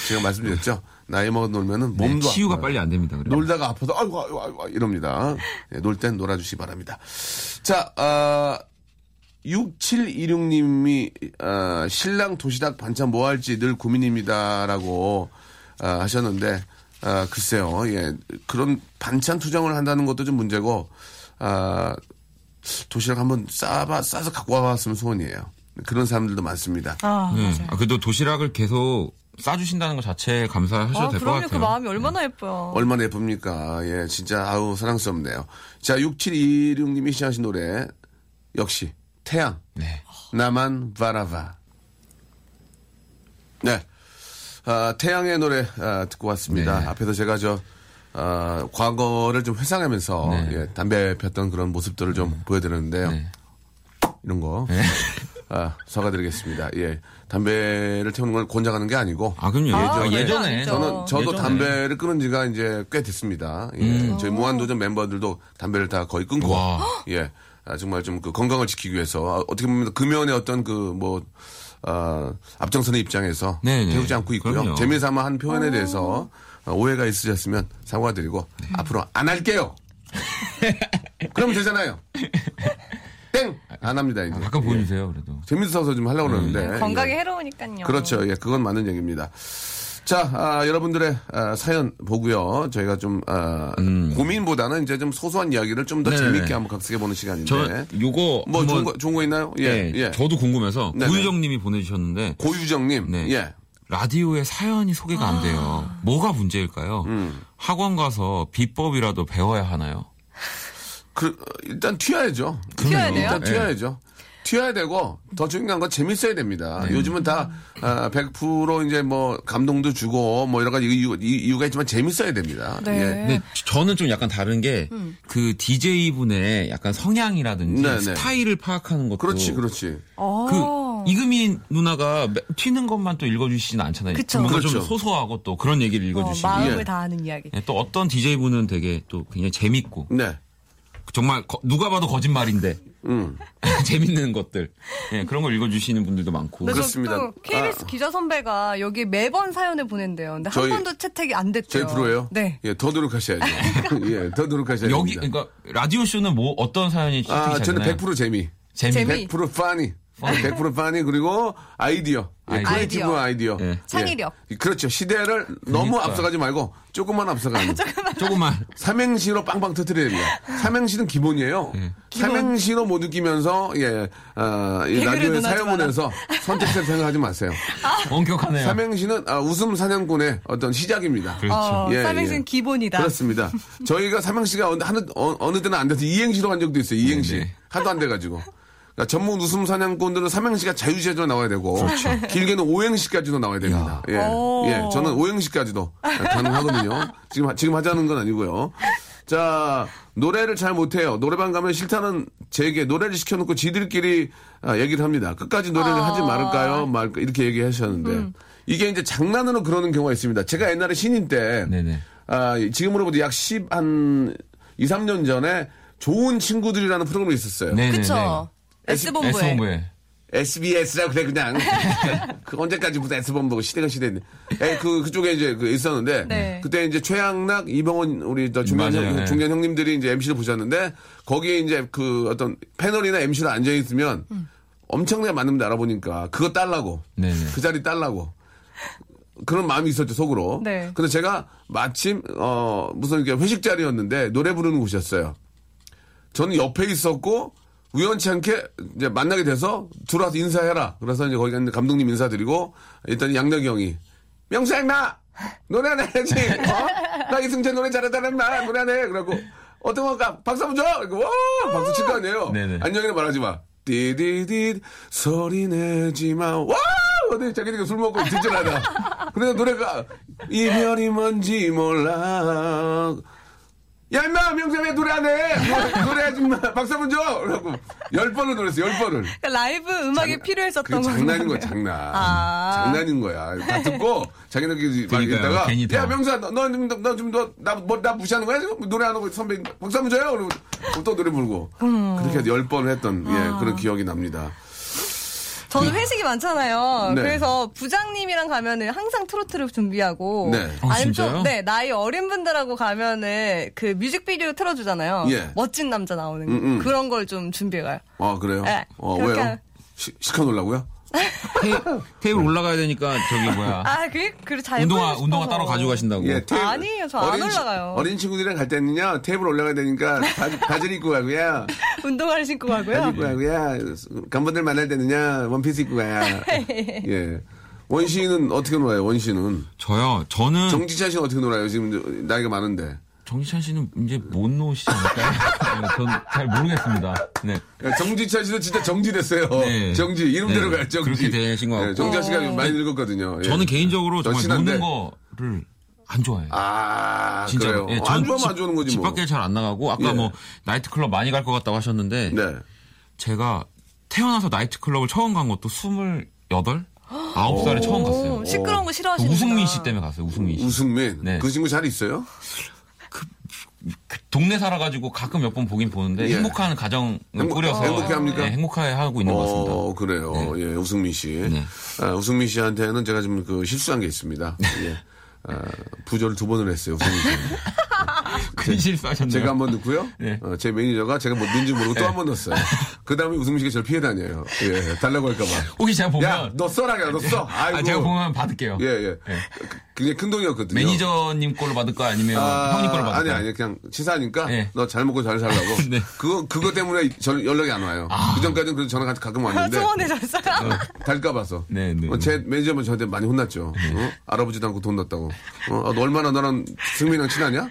제가 말씀드렸죠? 나이 먹어서 놀면은 네, 몸도 치유가 아파요. 빨리 안 됩니다. 그래요. 놀다가 아파서 아이고 아이고 아이고 이럽니다. 예, 놀땐 놀아주시기 바랍니다. 자, 아 6726님이 아, 신랑 도시락 반찬 뭐 할지 늘 고민입니다라고 아, 하셨는데 아, 글쎄요, 예 그런 반찬 투정을 한다는 것도 좀 문제고 아, 도시락 한번 싸봐 싸서 갖고 와봤으면 소원이에요. 그런 사람들도 많습니다. 아, 네. 맞아요. 아, 그래도 도시락을 계속 싸주신다는 것 자체에 감사하셔도 아, 될것 그럼요. 같아요. 그 마음이 얼마나 예뻐요. 얼마나 예쁩니까? 예, 진짜 아우 사랑스럽네요. 자, 6726님이 시작하신 노래 역시 태양 네. 나만 바라봐. 네, 아, 태양의 노래 아, 듣고 왔습니다. 네. 앞에서 제가 저 아, 과거를 좀 회상하면서 네. 예, 담배 폈던 그런 모습들을 좀 보여드렸는데요. 네. 이런 거 아, 사과드리겠습니다. 예, 담배를 태우는 걸 권장하는 게 아니고 아, 그럼요. 아, 예전에. 예전에 예전에. 저는 저도 예전에. 담배를 끊은 지가 이제 꽤 됐습니다. 예, 음. 저희 무한도전 멤버들도 담배를 다 거의 끊고 와. 예 아, 정말 좀 그 건강을 지키기 위해서 아, 어떻게 보면 금연의 어떤 그뭐 아, 앞장서는 입장에서 네네. 태우지 않고 있고요. 그럼요. 재미삼아 한 표현에 대해서 어, 오해가 있으셨으면 사과드리고 네. 앞으로 안 할게요. 그러면 되잖아요. 땡 안 합니다 이제. 아, 가끔 예. 보여주세요, 그래도. 재밌어서 좀 하려고 그러는데 네, 건강에 예. 해로우니까요. 그렇죠. 예, 그건 맞는 얘기입니다. 자, 아, 여러분들의 아, 사연 보고요. 저희가 좀 아, 고민보다는 이제 좀 소소한 이야기를 좀더 음. 네네네. 재밌게 한번 각색해 보는 시간인데. 저, 요거. 뭐 좋은 거, 좋은 거 있나요? 예, 네, 예. 저도 궁금해서 네네. 고유정 님이 보내주셨는데 고유정님, 네. 예. 라디오에 사연이 소개가 안 돼요. 뭐가 문제일까요? 음. 학원 가서 비법이라도 배워야 하나요? 그 어, 일단 튀어야죠. 튀어야 돼요? 일단 네. 튀어야죠. 튀어야 되고 더 중요한 건 재밌어야 됩니다. 네. 요즘은 다 아, 100% 이제 뭐 감동도 주고 뭐 여러 가지 이유, 이유 가 있지만 재밌어야 됩니다. 네. 예. 근데 저는 좀 약간 다른 게그 DJ 분의 약간 성향이라든지 네네. 스타일을 파악하는 것도 그렇지, 그렇지. 어. 그 이금희 누나가 매- 튀는 것만 또 읽어주시진 않잖아요. 그쵸. 뭔가 그렇죠. 좀 소소하고 또 그런 얘기를 어, 읽어주시고 마음을 예. 다하는 이야기. 예, 또 어떤 DJ 분은 되게 또 굉장히 재밌고 네. 정말 거- 누가 봐도 거짓말인데 음. 재밌는 것들 예, 그런 걸 읽어주시는 분들도 많고 그렇습니다. KBS 아. 기자 선배가 여기 매번 사연을 보낸대요. 근데 저희- 한 번도 채택이 안 저희 됐대요. 프로예요? 네. 예, 더 노력하셔야죠. 예, 더 노력하셔야 여기 됩니다. 그러니까 라디오 쇼는 뭐 어떤 사연이 채택이 아, 잘 저는 되나요? 100% 재미. 재미. 재미. 100% funny. 100% funny 그리고 아이디어. 예, 아이디어. creative 아이디어. 예. 창의력. 예. 그렇죠. 시대를 너무 그러니까. 앞서가지 말고 조금만 앞서가는. 조금만 삼행시로 빵빵 터뜨려야 됩니다. 삼행시는 기본이에요. 예. 삼행시로 못 느끼면서 예, 어, 이 라디오에. 보내서 선택적 생각하지 마세요. 엄격하네요. 삼행시는 아, 웃음 사냥꾼의 어떤 시작입니다. 그렇죠. 어, 예, 삼행시는 예. 기본이다. 그렇습니다. 저희가 삼행시가 어느, 어느, 어느 때는 안 돼서 이행시로 한 적도 있어요. 이행시. 네네. 하도 안 돼가지고. 그러니까 전문 웃음 사냥꾼들은 삼행시가 자유제로 나와야 되고 그렇죠. 길게는 오행시까지도 나와야 됩니다. 예, 오. 예, 저는 오행시까지도 가능하거든요. 지금 지금 하자는 건 아니고요. 자 노래를 잘 못해요. 노래방 가면 싫다는 제게 노래를 시켜놓고 지들끼리 아, 얘기를 합니다. 끝까지 노래를 하지 말을까요? 말까 이렇게 얘기하셨는데 이게 이제 장난으로 그러는 경우가 있습니다. 제가 옛날에 신인 때 네네. 아, 지금으로부터 약 10, 한 2, 3년 전에 좋은 친구들이라는 프로그램이 있었어요. 네네네. 그쵸. S본부에. S본부에. SBS라고 그래, 그냥. 그 언제까지부터 S본부고 시대가 시대인데. 에, 그, 그쪽에 이제 그 있었는데. 네. 그때 이제 최양락, 이병헌, 우리 저 중년, 맞아요, 형, 네. 중년 형님들이 이제 MC를 보셨는데. 거기에 이제 그 어떤 패널이나 MC로 앉아 있으면 엄청나게 많은 분들 알아보니까 그거 딸라고. 네네. 그 자리 딸라고. 그런 마음이 있었죠, 속으로. 네. 근데 제가 마침, 어, 무슨 이렇게 회식 자리였는데 노래 부르는 곳이었어요. 저는 옆에 있었고, 우연치 않게 이제 만나게 돼서 들어와서 인사해라. 그래서 이제 거기 있는 감독님 인사드리고, 일단 양덕이 형이, 명수야, 나! 노래 하나 해야지! 어? 나 이승재 노래 잘하잖아, 나! 노래 하나 해! 그러고, 어떤 건가? 박수 한번 줘! 이러고, 와! 박수 칠 거 아니에요? 안녕이나 말하지 마. 띠디디 소리 내지 마. 와! 어디 자기들이 술 먹고 뒷전하다. 그래서 노래가 이별이 뭔지 몰라. 야, 임마, 명수 왜 노래 안 해? 노래, 노래하지 마. 박수 한번 줘! 그러고, 열 번을 노랬어, 열 번을. 그러니까 라이브 음악이 필요했었던 거죠. 장난인 거야, 장난. 아. 장난인 거야. 다 듣고, 자기네끼리 막 있다가. 야, 명수야, 너, 너, 너, 너 지금 너, 나, 뭐, 나 무시하는 거야? 지금 노래하는 거 선배, 박수 한번 줘요? 그리고 또 노래 부르고. 그렇게 해서 열 번을 했던, 예, 그런 기억이 납니다. 저는 회식이 많잖아요. 네. 그래서 부장님이랑 가면은 항상 트로트를 준비하고. 네. 어, 아니면 진짜요? 좀, 네, 나이 어린 분들하고 가면은 그 뮤직비디오 틀어주잖아요. 예. 멋진 남자 나오는 거. 음, 음. 그런 걸 좀 준비해가요. 아, 그래요? 네, 어, 그렇게 왜요? 시, 시켜놓으려고요? 테이, 테이블 올라가야 되니까 저기 뭐야. 아, 그게, 그래, 잘 운동화, 운동화. 따로 가져가신다고. 예, 테이블- 아니에요, 저안 어린 치- 올라가요. 어린 친구들이랑 갈 때는요, 테이블 올라가야 되니까 바지, 바지를 입고 가고요. 운동화를 신고 바지 가고요. 입고 가고요. 간부들 만날 때는요, 원피스 입고 가요. 예. 원 씨는 어떻게 놀아요, 원 씨는? 저요, 저는 정지찬 씨는 어떻게 놀아요? 지금 저- 나이가 많은데. 정지찬 씨는 이제 못 놓으시지 않을까요? 네, 전잘 모르겠습니다. 네. 야, 정지찬 씨도 진짜 정지됐어요. 네. 정지, 이름대로 네, 가요, 정지. 그렇게 되신 것 같고. 정지찬 씨가 많이 늙었거든요. 예. 저는 개인적으로 저 정말 친한데. 노는 거를 안 좋아해요. 아, 진짜 그래요? 예, 안전 좋아하면 집- 안 좋아하는 거지 집 뭐. 밖에 잘 안 나가고 아까 예. 뭐 나이트클럽 많이 갈 것 같다고 하셨는데 네. 제가 태어나서 나이트클럽을 처음 간 것도 28? 9살에 처음 갔어요. 오, 시끄러운 거그 싫어하시는 우승민 씨 때문에 갔어요. 우승민 씨. 우승민. 네. 그 친구 잘 있어요? 그 동네 살아가지고 가끔 몇 번 보긴 보는데 예. 행복한 가정을 행복- 꾸려서 행복해 합니까? 네, 행복하게 하고 있는 것 같습니다. 어, 그래요. 예, 우승민 씨. 네. 아, 우승민 씨한테는 제가 좀그 실수한 게 있습니다. 예. 아, 부조를 두 번을 했어요, 씨. 큰 실수하셨네요. 제가 한 번 넣고요. 네. 어, 제 매니저가 제가 뭐 넣는지 모르고 또한 번 넣었어요. 그 다음에 우승민 씨가 저를 피해 다녀요. 예, 달라고 할까봐. 혹시 제가 보면 야, 너 써라, 야, 너 써. 아이고. 아, 제가 보면 받을게요. 예, 예. 예. 그- 굉장히 큰 돈이었거든요. 매니저님 걸로 받을까 아니면 형님 걸로 받을까? 아니, 아니, 그냥 치사하니까 네. 너잘 먹고 잘 살라고. 네. 그거, 그거 때문에 저 연락이 안 와요. 그 전까지는 그래도 전화 가끔 왔는데. 소원해졌어요. 달까 봐서. 네, 네, 어, 제 매니저만 저한테 많이 혼났죠. 어? 알아보지도 않고 돈 넣었다고. 어, 아, 너 얼마나 너랑 승민이랑 친하냐?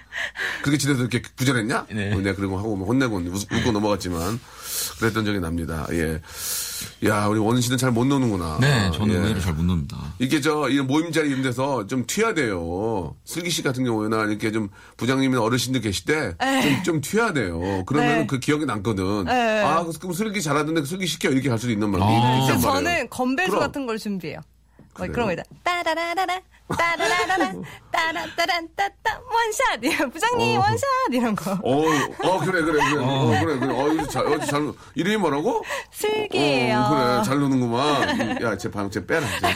그렇게 지내서 이렇게 부절했냐? 네. 어, 내가 그리고 하고 뭐 혼내고 웃- 웃고 넘어갔지만 그랬던 적이 납니다. 예. 야, 우리 원 씨는 잘 못 노는구나. 네, 저는 예. 의외로 잘못 놉니다. 이게 저, 이런 모임 자리 이런 데서 좀 튀어야 돼요. 슬기 씨 같은 경우에는 이렇게 좀 부장님이나 어르신들 계실 때 좀, 좀 튀어야 돼요. 그러면 네. 그 기억이 남거든. 네. 아, 그럼 슬기 잘하던데 슬기 시켜. 이렇게 갈 수도 있는 말이 아. 있단 말이에요. 저는 건배사 그럼. 같은 걸 준비해요. 뭐? 그런 거 있다. 따라라라라, 따라라라라, 따라따란, 따따, 원샷! 이런, 부장님, 어. 원샷! 이런 거. 어, 어, 그래, 그래, 그래. 어, 그래, 그래. 어, 이거 잘, 어, 잘, 이름이 뭐라고? 슬기예요. 어, 그래, 잘 노는구만. 야, 제 방, 쟤 빼라. 쟤.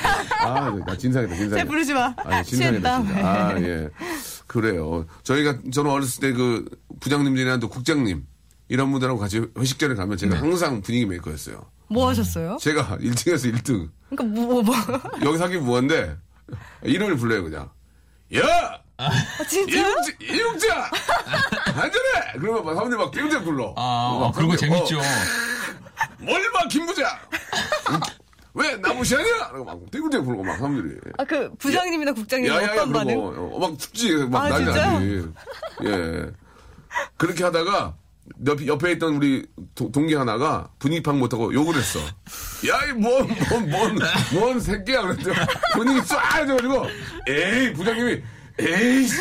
아, 나 진상이다, 진상이다. 쟤 부르지 마. 아, 진상이다, 취했다. 진짜. 아, 예. 그래요. 저희가, 저는 어렸을 때 그, 부장님들이나 또 국장님, 이런 분들하고 같이 회식 자리에 가면 제가 항상 분위기 메이커였어요. 뭐 하셨어요? 제가 1등에서 1등. 그러니까 뭐, 뭐, 뭐. 여기서 하기 뭐한데, 이름을 불러요, 그냥. 야! 아, 진짜요? 이용자! 이용자! 안전해! 그러면 막 사람들이 막 땡땡 불러. 아, 막 그런 거 재밌죠. 어, 뭘 봐, 김부장! 왜, 나 무시하냐? 그러고 막 땡땡 부르고 막 사람들이. 아, 그, 부장님이나 국장님 야야야, 어떤 반응? 그러고, 어, 막 죽지, 막 아, 난리? 나지. 예. 그렇게 하다가, 옆, 옆에 있던 우리 도- 동기 하나가 분위기 파악 못하고 욕을 했어. 야, 이 뭔, 뭔, 뭔, 뭔 새끼야. 그랬더니 분위기 쫙 해가지고, 에이, 부장님이, 에이, 씨.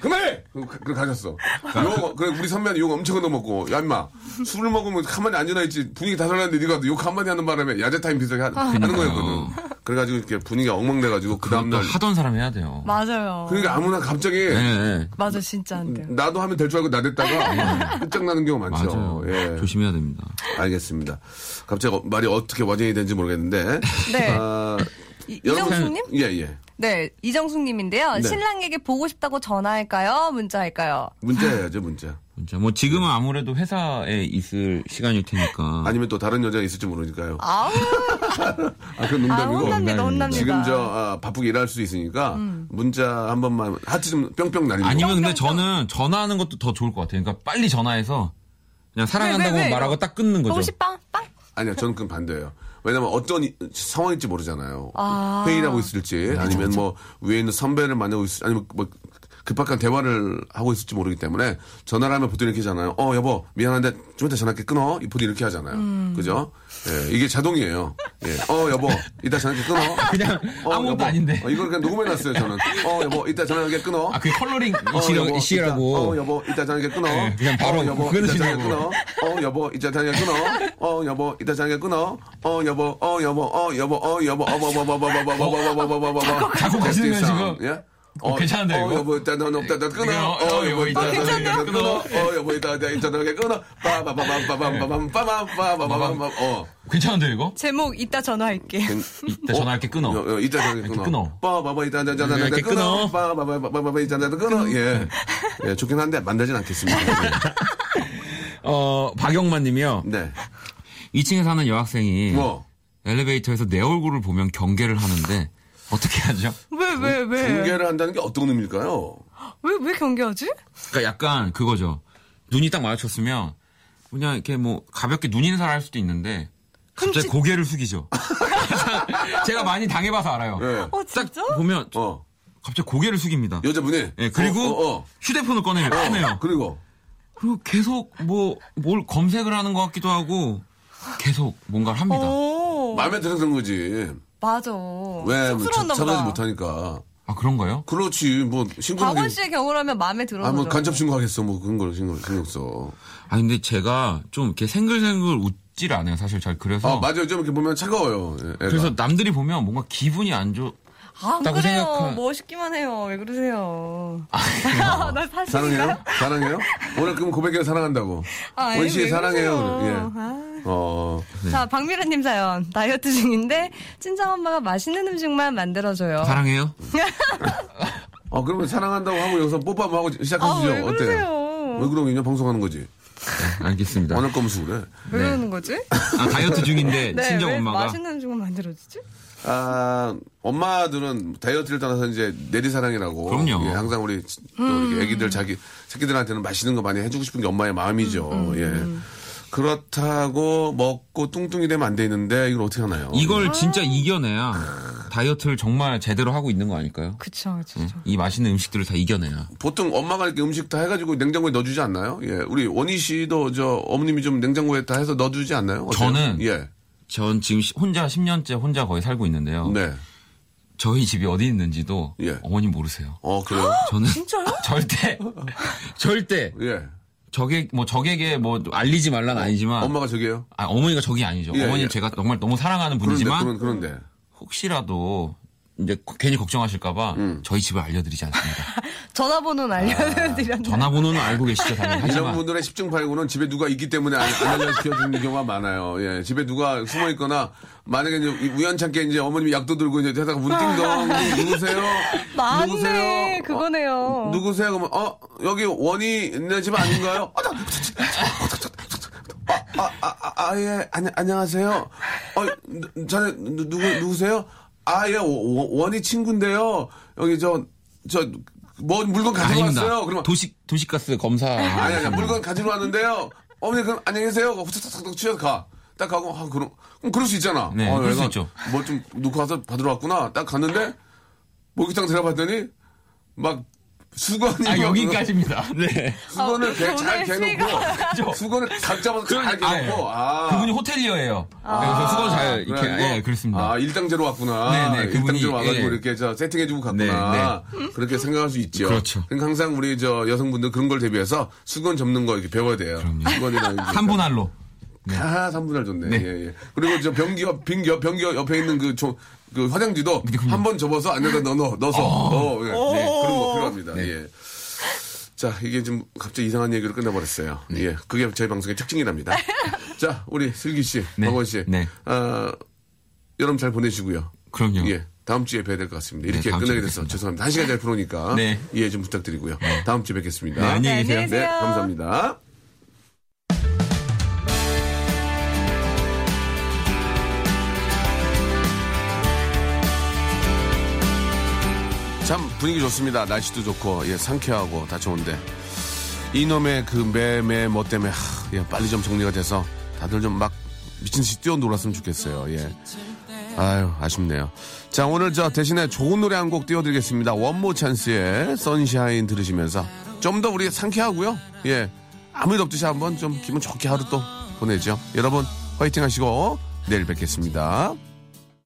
그만해! 그, 그 가셨어. 욕, 그래, 우리 선배한테 욕 엄청 얻어먹고, 야, 임마, 술을 먹으면 가만히 앉아나 있지, 분위기 다 살았는데 네가 욕 한마디 하는 바람에 야자타임 비슷하게 하, 는 거였거든. 그래가지고 이렇게 분위기가 엉망돼가지고, 그 다음날. 하던 사람 해야 돼요. 맞아요. 그러니까 아무나 갑자기, 네, 네. 맞아, 진짜 안 돼요. 나도 하면 될 줄 알고 나댔다가 끝장나는 경우가 많죠. 맞아요. 예. 조심해야 됩니다. 알겠습니다. 갑자기 어- 말이 어떻게 와전이 되는지 모르겠는데. 네. 아, 이- 여러분- 이정숙님? 예, 예. 네, 이정숙님인데요. 네. 신랑에게 보고 싶다고 전화할까요? 문자할까요? 문자 해야죠, 문자. 진짜 뭐 지금은 아무래도 회사에 있을 시간일 테니까. 아니면 또 다른 여자가 있을지 모르니까요. 아우, 아, 그건 아, 농담이고. 혼납니다, 혼납니다. 지금 저 아, 바쁘게 일할 수 있으니까 문자 한 번만 하트 좀 뿅뿅 날리고. 아니면 근데 저는 전화하는 것도 더 좋을 것 같아요. 그러니까 빨리 전화해서 그냥 사랑한다고 왜, 왜, 왜? 말하고 딱 끊는 거죠. 보고 싶다? 빵? 아니요, 저는 그건 반대예요. 왜냐면 어떤 이- 상황일지 모르잖아요. 아. 회의를 하고 있을지, 아니면 뭐 위에 있는 선배를 만나고 있을지, 아니면 뭐 급박한 대화를 하고 있을지 모르기 때문에 전화를 하면 보통 이렇게 하잖아요. 어, 여보, 미안한데 좀 이따 전화할게 끊어. 이 보통 이렇게 하잖아요. 그죠? 예, 이게 자동이에요. 예. 어, 여보, 이따 전화기 끊어. 그냥 어, 아무것도 여보. 아닌데. 어, 이걸 그냥 녹음해놨어요, 저는. 어, 여보, 이따 전화기 끊어. 아, 그게 컬러링 어, 여보. 이따, 어, 여보, 이따 전화기 끊어. 네, 그냥 바로 어, 여보. 이따 전화기 끊어. 어, 여보, 이따 전화기 끊어. 어, 여보, 이따 전화기 끊어. 어, 여보, 어, 여보, 어, 여보, 어, 여보, 어, 뭐, 뭐, 뭐, 뭐, 뭐, 뭐, 뭐, 뭐, 뭐, 뭐, 뭐, 뭐. 자꾸 가시는 거예요, 지금? 예? 어, 괜찮은데요, 어, 이거? 여보, 이따 너 없다, 너 끊어. 이거, 어, 어, 여보, 이따 이거 전화기 괜찮네요. 끊어. 어, 여보, 이따 이따 전화기 끊어. 빠바바밤바밤바밤 빠밤빠바밤 어. 괜찮은데, 이거? 제목 이따 전화할게. 이따 전화할게 끊어. 어, 어, 이따 전화기 끊어. 끊어. 빠바바 이따 전화 전화 이렇게 끊어. 끊어. 빠바바바바바 이따 전화 끊어. 예. 예, 좋긴 한데 만나진 않겠습니다. 어, 박영만 님이요. 네. 2층에 사는 여학생이 뭐 엘리베이터에서 내 얼굴을 보면 경계를 하는데 어떻게 하죠? 왜, 왜, 왜? 경계를 한다는 게 어떤 의미일까요? 왜, 왜 경계하지? 그러니까 약간 그거죠. 눈이 딱 마주쳤으면 그냥 이렇게 뭐 가볍게 눈 인사를 할 수도 있는데 갑자기 흠칫- 고개를 숙이죠. 제가 많이 당해봐서 알아요. 예. 어, 딱 진짜? 보면 어. 갑자기 고개를 숙입니다. 여자분이. 예, 그리고 어, 어, 어. 휴대폰을 꺼내요. 꺼내요. 그리고 그리고 계속 뭐 뭘 검색을 하는 것 같기도 하고 계속 뭔가를 합니다. 오. 마음에 들어서 그런 거지. 맞아. 왜 쑥스러웠나 찾아지 보다. 못하니까. 아 그런가요? 그렇지. 뭐 신고하기. 박원 씨의 경우라면 마음에 들어서. 아, 뭐 그런 간첩 거. 신고하겠어. 뭐 그런 걸 신경 신경 써. 아 근데 제가 좀 이렇게 생글생글 웃질 않아요. 사실 잘 그래서 아, 맞아요. 좀 이렇게 보면 차가워요. 예, 애가. 그래서 남들이 보면 뭔가 기분이 안 좋. 안 그래요. 생각한- 멋있기만 해요. 왜 그러세요? 아, 나 사실인가요? 사랑해요? 사랑해요? 오늘 그럼 고백해요. 사랑한다고. 아, 원씨 왜 사랑해요. 그래. 예. 아. 어. 자, 박미라님 사연. 다이어트 중인데, 친정엄마가 맛있는 음식만 만들어줘요. 사랑해요? 어, 그러면 사랑한다고 하고 여기서 뽀뽀 한번 하고 아, 시작하시죠. 왜 어때요? 왜 그러겠냐? 방송하는 거지. 네, 알겠습니다. 원할 거면서 그래. 왜 네. 그러는 거지? 아, 다이어트 중인데 네, 친정 왜 엄마가 맛있는 음식만 만들어주지? 아, 엄마들은 다이어트를 떠나서 이제 내리사랑이라고. 그럼요. 예, 항상 우리 또 이렇게 애기들 자기 새끼들한테는 맛있는 거 많이 해주고 싶은 게 엄마의 마음이죠. 예. 그렇다고 먹고 뚱뚱이 되면 안 되는데 이걸 어떻게 하나요? 이걸 진짜 이겨내야 다이어트를 정말 제대로 하고 있는 거 아닐까요? 그쵸, 그쵸. 그쵸. 이 맛있는 음식들을 다 이겨내야. 보통 엄마가 이렇게 음식 다 해가지고 냉장고에 넣어주지 않나요? 예. 우리 원희 씨도 저 어머님이 좀 냉장고에 다 해서 넣어주지 않나요? 어때요? 저는 예. 전 지금 시- 혼자 10년째 혼자 거의 살고 있는데요. 네. 저희 집이 어디 있는지도 예. 어머님 모르세요. 어, 그래요? 저는 진짜요? 절대 절대 예. 적에 뭐 적에게 뭐 알리지 말란 아니지만 엄마가 저기요? 아, 어머니가 적이 아니죠. 예, 어머님 예. 제가 정말 너무 사랑하는 그런데, 분이지만 그런, 그런데. 혹시라도 이제 괜히 걱정하실까봐 음. 저희 집을 알려드리지 않습니다. 전화번호는 알려드렸는데. 전화번호는 알고 계시죠, 당연히. 이런 하지만 분들의 10중 8구는 집에 누가 있기 때문에 안, 안 알려주는 경우가 많아요. 예, 집에 누가 숨어 있거나 만약에 이제 우연찮게 이제 어머님이 약도 들고 이제 대다가 문 띵동 누구세요? 맞네, 누구세요? 그거네요. 어, 누구세요? 그러면 어 여기 원이 있는 집 아닌가요? 아, 나- 아, 아, 아, 아, 아, 예, 안녕, 안녕하세요. 어, 누- 자네, 누, 누구, 누구세요? 아, 예, 원- 원이 친구인데요. 여기 저, 저, 뭐 물건 가지고 아닙니다. 왔어요. 그러면 도시 도시가스 검사. 아니, 아니, 물건 가지고 왔는데요. 어머니, 그럼 안녕히 계세요. 후딱딱딱 취해서 가. 딱 가고, 아, 그럼, 그럴 수 있잖아. 네, 그럴 수 있죠. 뭐 좀 놓고 와서 받으러 왔구나. 딱 갔는데, 목욕탕 들어갔더니, 막, 수건이. 아막 여기까지입니다. 네. 수건을 아, 개- 잘 개놓고, 수건을 각 잡아서 잘 개놓고, 아. 그분이 호텔리어예요. 그래서 수건 잘 이렇게 그래가지고, 예 그렇습니다. 아, 일당제로 왔구나. 네, 네, 그분이, 일당제로 와가지고 예. 이렇게 저 세팅해주고 갔구나. 그렇게 생각할 수 있죠. 그렇죠. 그러니까 항상 우리 저 여성분들 그런 걸 대비해서 수건 접는 거 이렇게 배워야 돼요. 수건이랑. 이제 3분할로. 아, 3분할 좋네. 예, 예. 그리고 저 변기 옆, 빙기 옆, 변기 옆에 있는 그, 조, 그 화장지도 한 번 접어서 안에다 넣어, 넣어, 넣어서. 어, 예. 네, 거 필요합니다. 예. 자, 이게 좀 갑자기 이상한 얘기로 끝내버렸어요. 예. 그게 저희 방송의 특징이랍니다. 자, 우리 슬기 씨, 네. 박원 씨. 네. 아, 여름 잘 보내시고요. 그럼요. 예. 다음 주에 뵈야 될 것 같습니다. 이렇게 네, 끝내게 주에 돼서 뵙겠습니다. 죄송합니다. 한 시간 잘 풀어오니까 네. 이해 좀 부탁드리고요. 다음 주에 뵙겠습니다. 네, 안녕히 네, 계세요. 안녕히 네, 계세요. 감사합니다. 분위기 좋습니다. 날씨도 좋고 예, 상쾌하고 다 좋은데 이놈의 그 매매 뭐 때문에 하, 예, 빨리 좀 정리가 돼서 다들 좀 막 미친 듯이 뛰어놀았으면 좋겠어요. 예. 아유 아쉽네요. 자 오늘 저 대신에 좋은 노래 한 곡 띄워드리겠습니다. 원모 찬스의 선샤인 들으시면서 좀 더 우리 상쾌하고요. 예 아무 일 없듯이 한번 좀 기분 좋게 하루 또 보내죠. 여러분 화이팅 하시고 내일 뵙겠습니다.